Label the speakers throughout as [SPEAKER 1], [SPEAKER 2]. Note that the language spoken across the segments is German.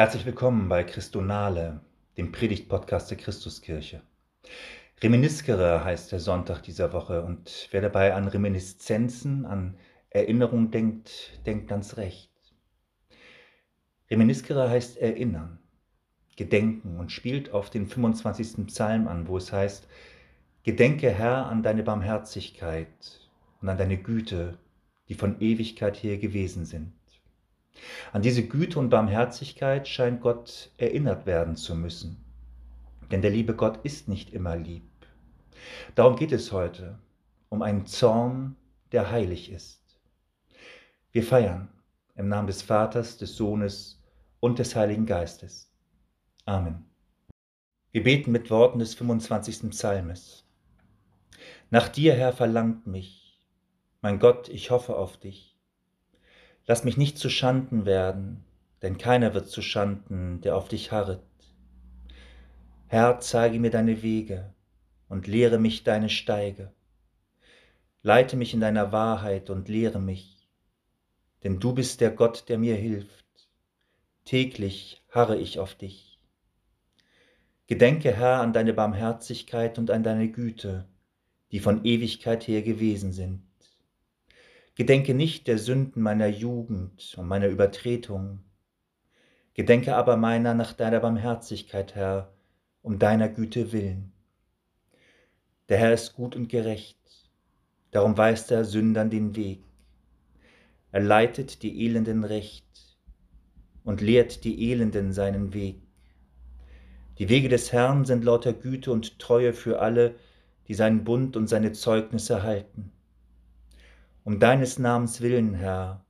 [SPEAKER 1] Herzlich willkommen bei Christonale, dem Predigt-Podcast der Christuskirche. Reminiscere heißt der Sonntag dieser Woche und wer dabei an Reminiszenzen, an Erinnerung denkt, denkt ganz recht. Reminiscere heißt erinnern, gedenken und spielt auf den 25. Psalm an, wo es heißt, Gedenke Herr an deine Barmherzigkeit und an deine Güte, die von Ewigkeit her gewesen sind. An diese Güte und Barmherzigkeit scheint Gott erinnert werden zu müssen. Denn der liebe Gott ist nicht immer lieb. Darum geht es heute, um einen Zorn, der heilig ist. Wir feiern im Namen des Vaters, des Sohnes und des Heiligen Geistes. Amen. Wir beten mit Worten des 25. Psalmes. Nach dir, Herr, verlangt mich. Mein Gott, ich hoffe auf dich. Lass mich nicht zu Schanden werden, denn keiner wird zu Schanden, der auf dich harret. Herr, zeige mir deine Wege und lehre mich deine Steige. Leite mich in deiner Wahrheit und lehre mich, denn du bist der Gott, der mir hilft. Täglich harre ich auf dich. Gedenke, Herr, an deine Barmherzigkeit und an deine Güte, die von Ewigkeit her gewesen sind. Gedenke nicht der Sünden meiner Jugend und meiner Übertretung. Gedenke aber meiner nach deiner Barmherzigkeit, Herr, um deiner Güte willen. Der Herr ist gut und gerecht, darum weist er Sündern den Weg. Er leitet die Elenden recht und lehrt die Elenden seinen Weg. Die Wege des Herrn sind lauter Güte und Treue für alle, die seinen Bund und seine Zeugnisse halten. Um deines Namens willen, Herr,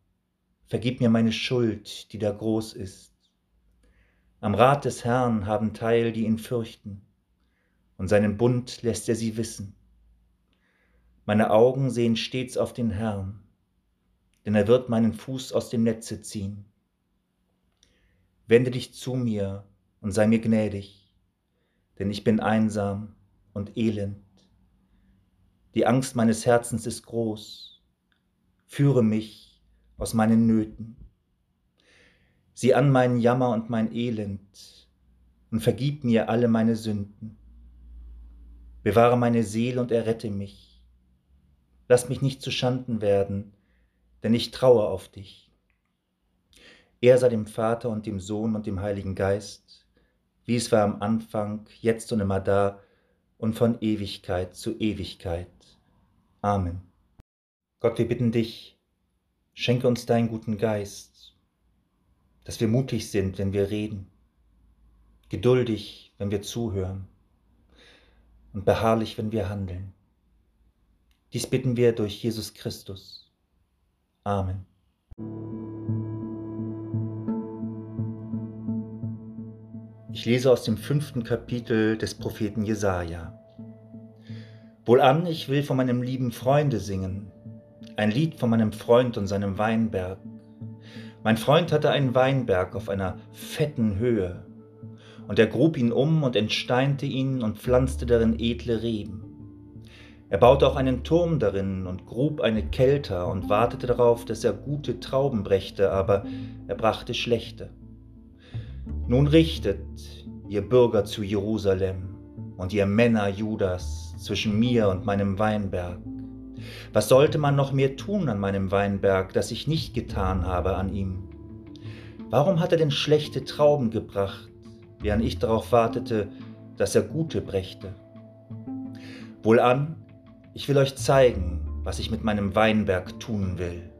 [SPEAKER 1] vergib mir meine Schuld, die da groß ist. Am Rat des Herrn haben Teil, die ihn fürchten, und seinen Bund lässt er sie wissen. Meine Augen sehen stets auf den Herrn, denn er wird meinen Fuß aus dem Netze ziehen. Wende dich zu mir und sei mir gnädig, denn ich bin einsam und elend. Die Angst meines Herzens ist groß führe mich aus meinen Nöten. Sieh an meinen Jammer und mein Elend und vergib mir alle meine Sünden. Bewahre meine Seele und errette mich. Lass mich nicht zu Schanden werden, denn ich traue auf dich. Er sei dem Vater und dem Sohn und dem Heiligen Geist, wie es war am Anfang, jetzt und immer da und von Ewigkeit zu Ewigkeit. Amen. Gott, wir bitten dich, schenke uns deinen guten Geist, dass wir mutig sind, wenn wir reden, geduldig, wenn wir zuhören und beharrlich, wenn wir handeln. Dies bitten wir durch Jesus Christus. Amen. Ich lese aus dem fünften Kapitel des Propheten Jesaja. Wohlan, ich will von meinem lieben Freunde singen, ein Lied von meinem Freund und seinem Weinberg. Mein Freund hatte einen Weinberg auf einer fetten Höhe, und er grub ihn um und entsteinte ihn und pflanzte darin edle Reben. Er baute auch einen Turm darin und grub eine Kelter und wartete darauf, dass er gute Trauben brächte, aber er brachte schlechte. Nun richtet, ihr Bürger zu Jerusalem und ihr Männer Judas zwischen mir und meinem Weinberg. Was sollte man noch mehr tun an meinem Weinberg, das ich nicht getan habe an ihm? Warum hat er denn schlechte Trauben gebracht, während ich darauf wartete, dass er gute brächte? Wohlan, ich will euch zeigen, was ich mit meinem Weinberg tun will.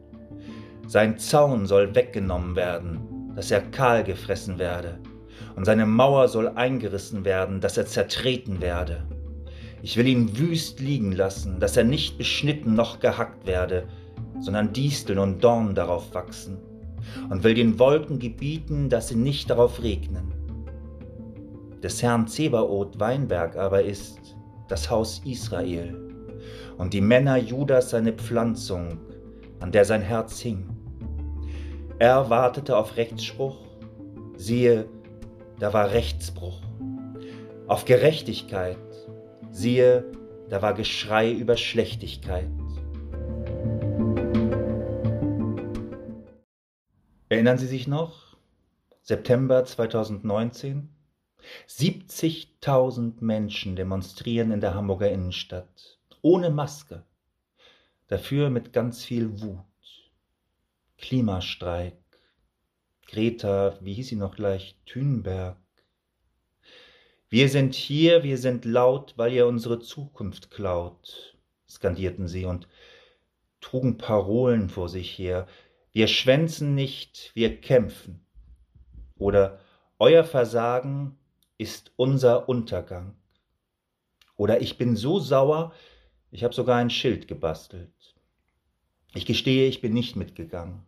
[SPEAKER 1] Sein Zaun soll weggenommen werden, dass er kahl gefressen werde, und seine Mauer soll eingerissen werden, dass er zertreten werde. Ich will ihn wüst liegen lassen, dass er nicht beschnitten noch gehackt werde, sondern Disteln und Dorn darauf wachsen, und will den Wolken gebieten, dass sie nicht darauf regnen. Des Herrn Zebaoth Weinberg aber ist das Haus Israel, und die Männer Judas seine Pflanzung, an der sein Herz hing. Er wartete auf Rechtsspruch, siehe, da war Rechtsbruch, auf Gerechtigkeit, Siehe, da war Geschrei über Schlechtigkeit. Erinnern Sie sich noch? September 2019. 70.000 Menschen demonstrieren in der Hamburger Innenstadt. Ohne Maske. Dafür mit ganz viel Wut. Klimastreik. Greta, wie hieß sie noch gleich? Thunberg. Wir sind hier, wir sind laut, weil ihr unsere Zukunft klaut, skandierten sie und trugen Parolen vor sich her. Wir schwänzen nicht, wir kämpfen. Oder Euer Versagen ist unser Untergang. Oder ich bin so sauer, ich habe sogar ein Schild gebastelt. Ich gestehe, ich bin nicht mitgegangen.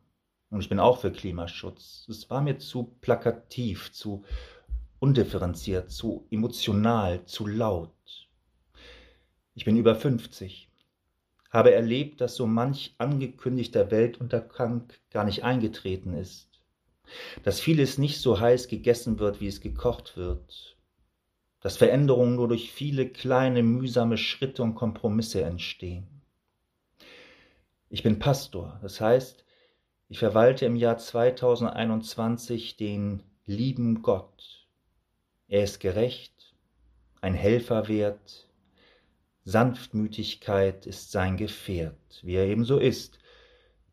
[SPEAKER 1] Und ich bin auch für Klimaschutz. Es war mir zu plakativ, zu undifferenziert, zu emotional, zu laut. Ich bin über 50, habe erlebt, dass so manch angekündigter Weltuntergang gar nicht eingetreten ist dass vieles nicht so heiß gegessen wird, wie es gekocht wird, dass Veränderungen nur durch viele kleine mühsame Schritte und Kompromisse entstehen. Ich bin Pastor, das heißt, ich verwalte im Jahr 2021 den lieben Gott. Er ist gerecht, ein Helfer wert, Sanftmütigkeit ist sein Gefährt, wie er ebenso ist,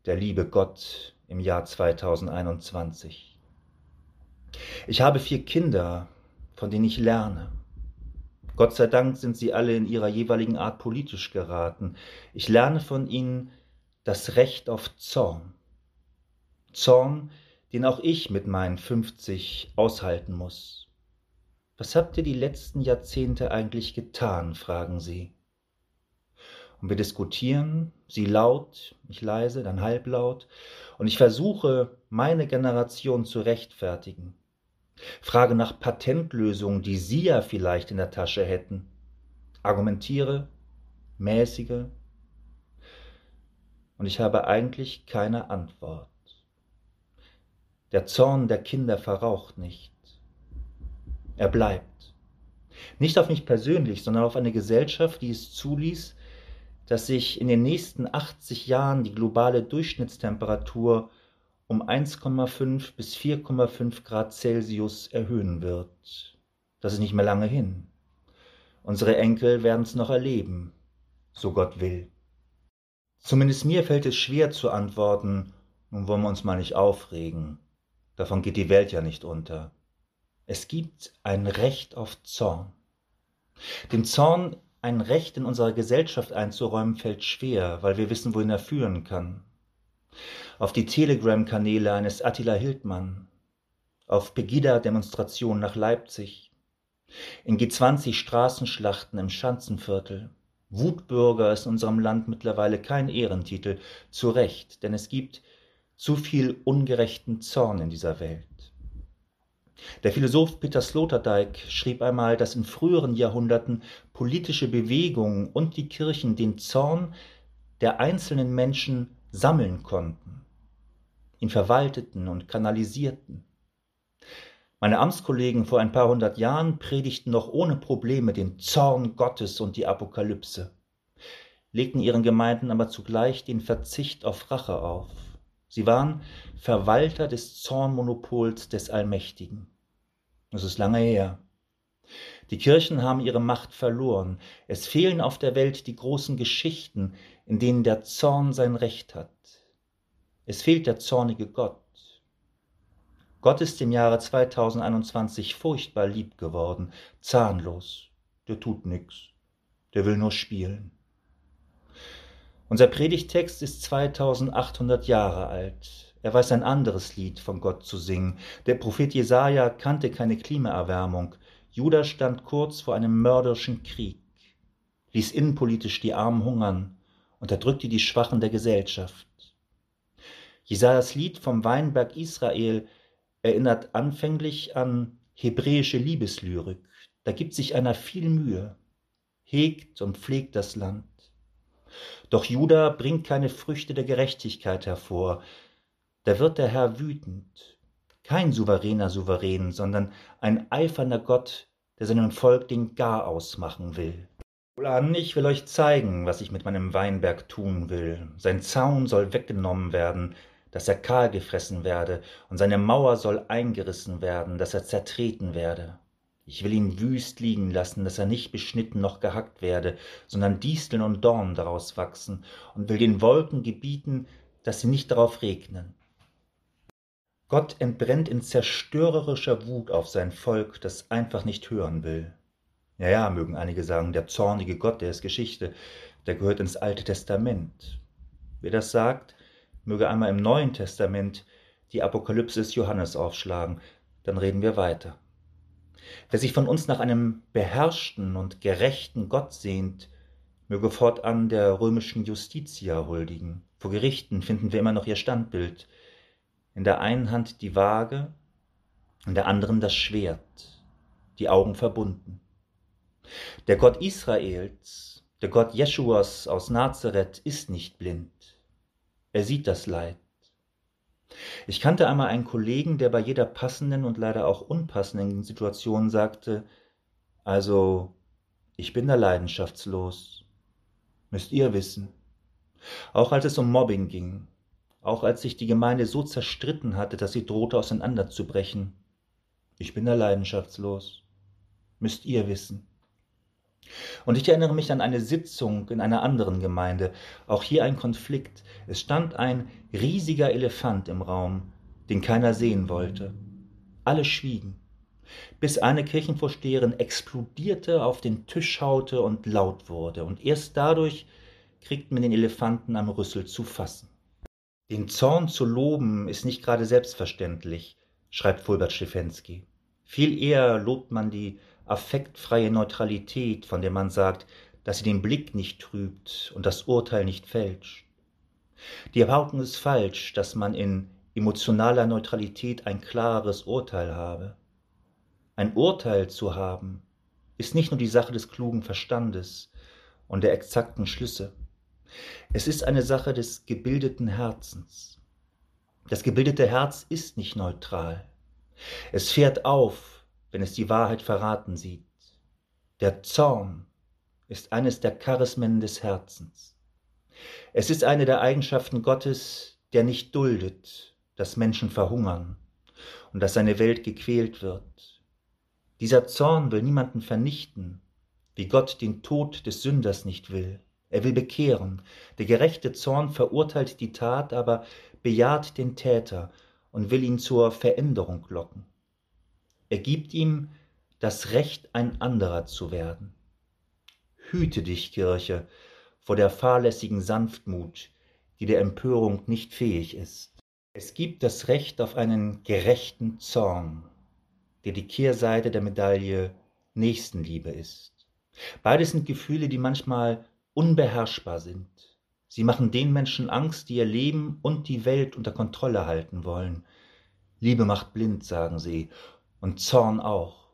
[SPEAKER 1] der liebe Gott im Jahr 2021. Ich habe vier Kinder, von denen ich lerne. Gott sei Dank sind sie alle in ihrer jeweiligen Art politisch geraten. Ich lerne von ihnen das Recht auf Zorn. Zorn, den auch ich mit meinen 50 aushalten muss. Was habt ihr die letzten Jahrzehnte eigentlich getan? fragen sie. Und wir diskutieren, sie laut, ich leise, dann halblaut. Und ich versuche, meine Generation zu rechtfertigen. Frage nach Patentlösungen, die Sie ja vielleicht in der Tasche hätten. Argumentiere, mäßige. Und ich habe eigentlich keine Antwort. Der Zorn der Kinder verraucht nicht. Er bleibt. Nicht auf mich persönlich, sondern auf eine Gesellschaft, die es zuließ, dass sich in den nächsten 80 Jahren die globale Durchschnittstemperatur um 1,5 bis 4,5 Grad Celsius erhöhen wird. Das ist nicht mehr lange hin. Unsere Enkel werden es noch erleben, so Gott will. Zumindest mir fällt es schwer zu antworten, nun wollen wir uns mal nicht aufregen. Davon geht die Welt ja nicht unter. Es gibt ein Recht auf Zorn. Dem Zorn ein Recht in unserer Gesellschaft einzuräumen, fällt schwer, weil wir wissen, wohin er führen kann. Auf die Telegram-Kanäle eines Attila Hildmann, auf Pegida-Demonstrationen nach Leipzig, in G20-Straßenschlachten im Schanzenviertel. Wutbürger ist in unserem Land mittlerweile kein Ehrentitel, zu Recht, denn es gibt zu viel ungerechten Zorn in dieser Welt. Der Philosoph Peter Sloterdijk schrieb einmal, dass in früheren Jahrhunderten politische Bewegungen und die Kirchen den Zorn der einzelnen Menschen sammeln konnten, ihn verwalteten und kanalisierten. Meine Amtskollegen vor ein paar hundert Jahren predigten noch ohne Probleme den Zorn Gottes und die Apokalypse, legten ihren Gemeinden aber zugleich den Verzicht auf Rache auf. Sie waren Verwalter des Zornmonopols des Allmächtigen. Das ist lange her. Die Kirchen haben ihre Macht verloren. Es fehlen auf der Welt die großen Geschichten, in denen der Zorn sein Recht hat. Es fehlt der zornige Gott. Gott ist im Jahre 2021 furchtbar lieb geworden, zahnlos. Der tut nichts. Der will nur spielen. Unser Predigtext ist 2800 Jahre alt. Er weiß ein anderes Lied von Gott zu singen. Der Prophet Jesaja kannte keine Klimaerwärmung. Judah stand kurz vor einem mörderischen Krieg, ließ innenpolitisch die Armen hungern, unterdrückte die Schwachen der Gesellschaft. Jesajas Lied vom Weinberg Israel erinnert anfänglich an hebräische Liebeslyrik. Da gibt sich einer viel Mühe, hegt und pflegt das Land. Doch Judah bringt keine Früchte der Gerechtigkeit hervor, da wird der Herr wütend, kein souveräner Souverän, sondern ein eifernder Gott, der seinem Volk den Garaus machen will. Wohlan, ich will euch zeigen, was ich mit meinem Weinberg tun will. Sein Zaun soll weggenommen werden, dass er kahl gefressen werde, und seine Mauer soll eingerissen werden, dass er zertreten werde. Ich will ihn wüst liegen lassen, dass er nicht beschnitten noch gehackt werde, sondern Disteln und Dornen daraus wachsen, und will den Wolken gebieten, dass sie nicht darauf regnen. Gott entbrennt in zerstörerischer Wut auf sein Volk, das einfach nicht hören will. Ja, ja, mögen einige sagen, der zornige Gott, der ist Geschichte, der gehört ins Alte Testament. Wer das sagt, möge einmal im Neuen Testament die Apokalypse des Johannes aufschlagen, dann reden wir weiter. Wer sich von uns nach einem beherrschten und gerechten Gott sehnt, möge fortan der römischen Justitia huldigen. Vor Gerichten finden wir immer noch ihr Standbild. In der einen Hand die Waage, in der anderen das Schwert, die Augen verbunden. Der Gott Israels, der Gott Jeschuas aus Nazareth ist nicht blind. Er sieht das Leid. Ich kannte einmal einen Kollegen, der bei jeder passenden und leider auch unpassenden Situation sagte, also, ich bin da leidenschaftslos. Müsst ihr wissen. Auch als es um Mobbing ging, auch als sich die Gemeinde so zerstritten hatte, dass sie drohte auseinanderzubrechen. Ich bin da leidenschaftslos. Müsst ihr wissen. Und ich erinnere mich an eine Sitzung in einer anderen Gemeinde, auch hier ein Konflikt. Es stand ein riesiger Elefant im Raum, den keiner sehen wollte. Alle schwiegen, bis eine Kirchenvorsteherin explodierte, auf den Tisch schaute und laut wurde. Und erst dadurch kriegt man den Elefanten am Rüssel zu fassen. Den Zorn zu loben ist nicht gerade selbstverständlich, schreibt Fulbert Stefensky. Viel eher lobt man die affektfreie Neutralität, von der man sagt, dass sie den Blick nicht trübt und das Urteil nicht fälscht. Die Behauptung ist falsch, dass man in emotionaler Neutralität ein klares Urteil habe. Ein Urteil zu haben, ist nicht nur die Sache des klugen Verstandes und der exakten Schlüsse. Es ist eine Sache des gebildeten Herzens. Das gebildete Herz ist nicht neutral. Es fährt auf, wenn es die Wahrheit verraten sieht. Der Zorn ist eines der Charismen des Herzens. Es ist eine der Eigenschaften Gottes, der nicht duldet, dass Menschen verhungern und dass seine Welt gequält wird. Dieser Zorn will niemanden vernichten, wie Gott den Tod des Sünders nicht will. Er will bekehren. Der gerechte Zorn verurteilt die Tat, aber bejaht den Täter und will ihn zur Veränderung locken. Er gibt ihm das Recht, ein anderer zu werden. Hüte dich, Kirche, vor der fahrlässigen Sanftmut, die der Empörung nicht fähig ist. Es gibt das Recht auf einen gerechten Zorn, der die Kehrseite der Medaille Nächstenliebe ist. Beides sind Gefühle, die manchmal unbeherrschbar sind. Sie machen den Menschen Angst, die ihr Leben und die Welt unter Kontrolle halten wollen. Liebe macht blind, sagen sie, und Zorn auch.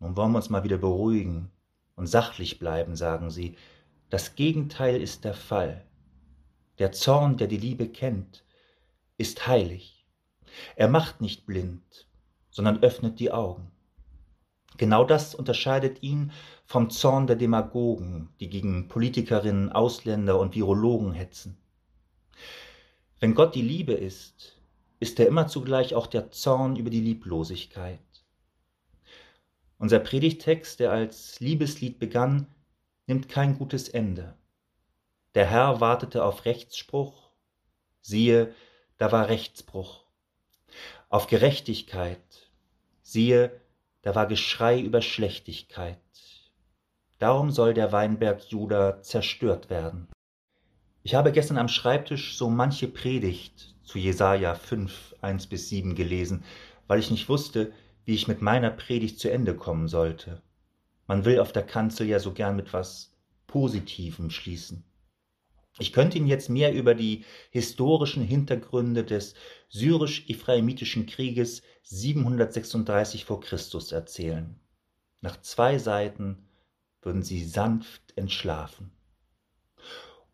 [SPEAKER 1] Nun wollen wir uns mal wieder beruhigen und sachlich bleiben, sagen sie. Das Gegenteil ist der Fall. Der Zorn, der die Liebe kennt, ist heilig. Er macht nicht blind, sondern öffnet die Augen. Genau das unterscheidet ihn vom Zorn der Demagogen, die gegen Politikerinnen, Ausländer und Virologen hetzen. Wenn Gott die Liebe ist, ist er immer zugleich auch der Zorn über die Lieblosigkeit. Unser Predigtext, der als Liebeslied begann, nimmt kein gutes Ende. Der Herr wartete auf Rechtsspruch, siehe, da war Rechtsbruch. Auf Gerechtigkeit, siehe, da war Geschrei über Schlechtigkeit. Darum soll der Weinberg Juda zerstört werden. Ich habe gestern am Schreibtisch so manche Predigt zu Jesaja 5, 1 bis 7 gelesen, weil ich nicht wusste, wie ich mit meiner Predigt zu Ende kommen sollte. Man will auf der Kanzel ja so gern mit was Positivem schließen. Ich könnte Ihnen jetzt mehr über die historischen Hintergründe des syrisch-ephraimitischen Krieges 736 vor Christus erzählen. Nach zwei Seiten würden Sie sanft entschlafen.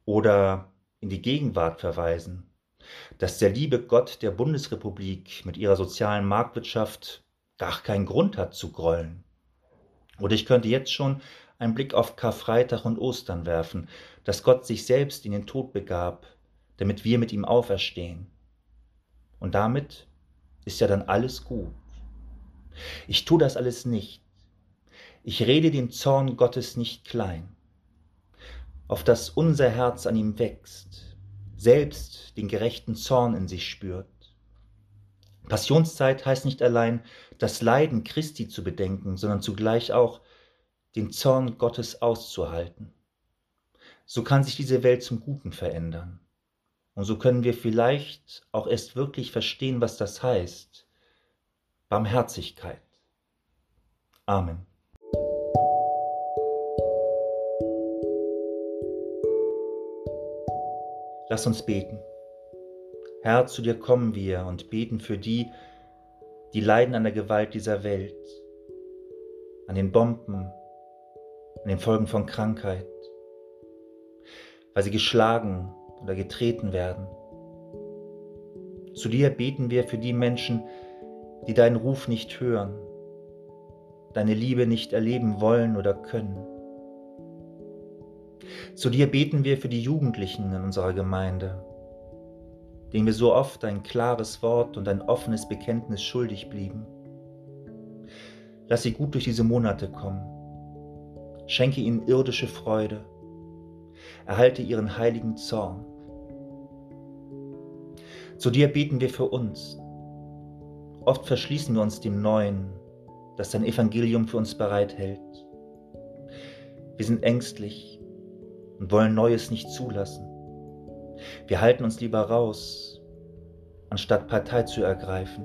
[SPEAKER 1] Oder in die Gegenwart verweisen, dass der liebe Gott der Bundesrepublik mit ihrer sozialen Marktwirtschaft gar keinen Grund hat zu grollen. Oder ich könnte jetzt schon einen Blick auf Karfreitag und Ostern werfen, dass Gott sich selbst in den Tod begab, damit wir mit ihm auferstehen. Und damit ist ja dann alles gut. Ich tue das alles nicht. Ich rede den Zorn Gottes nicht klein, auf dass unser Herz an ihm wächst, selbst den gerechten Zorn in sich spürt. Passionszeit heißt nicht allein, das Leiden Christi zu bedenken, sondern zugleich auch den Zorn Gottes auszuhalten. So kann sich diese Welt zum Guten verändern. Und so können wir vielleicht auch erst wirklich verstehen, was das heißt. Barmherzigkeit. Amen. Lass uns beten. Herr, zu dir kommen wir und beten für die, die leiden an der Gewalt dieser Welt, an den Bomben, an den Folgen von Krankheit, weil sie geschlagen oder getreten werden. Zu dir beten wir für die Menschen, die deinen Ruf nicht hören, deine Liebe nicht erleben wollen oder können. Zu dir beten wir für die Jugendlichen in unserer Gemeinde, denen wir so oft ein klares Wort und ein offenes Bekenntnis schuldig blieben. Lass sie gut durch diese Monate kommen. Schenke ihnen irdische Freude. Erhalte ihren heiligen Zorn. Zu dir beten wir für uns. Oft verschließen wir uns dem Neuen, das dein Evangelium für uns bereithält. Wir sind ängstlich und wollen Neues nicht zulassen. Wir halten uns lieber raus, anstatt Partei zu ergreifen.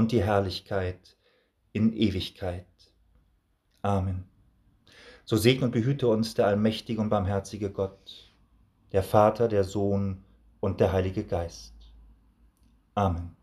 [SPEAKER 1] und die Herrlichkeit in Ewigkeit. Amen. So segne und behüte uns der allmächtige und barmherzige Gott, der Vater, der Sohn und der Heilige Geist. Amen.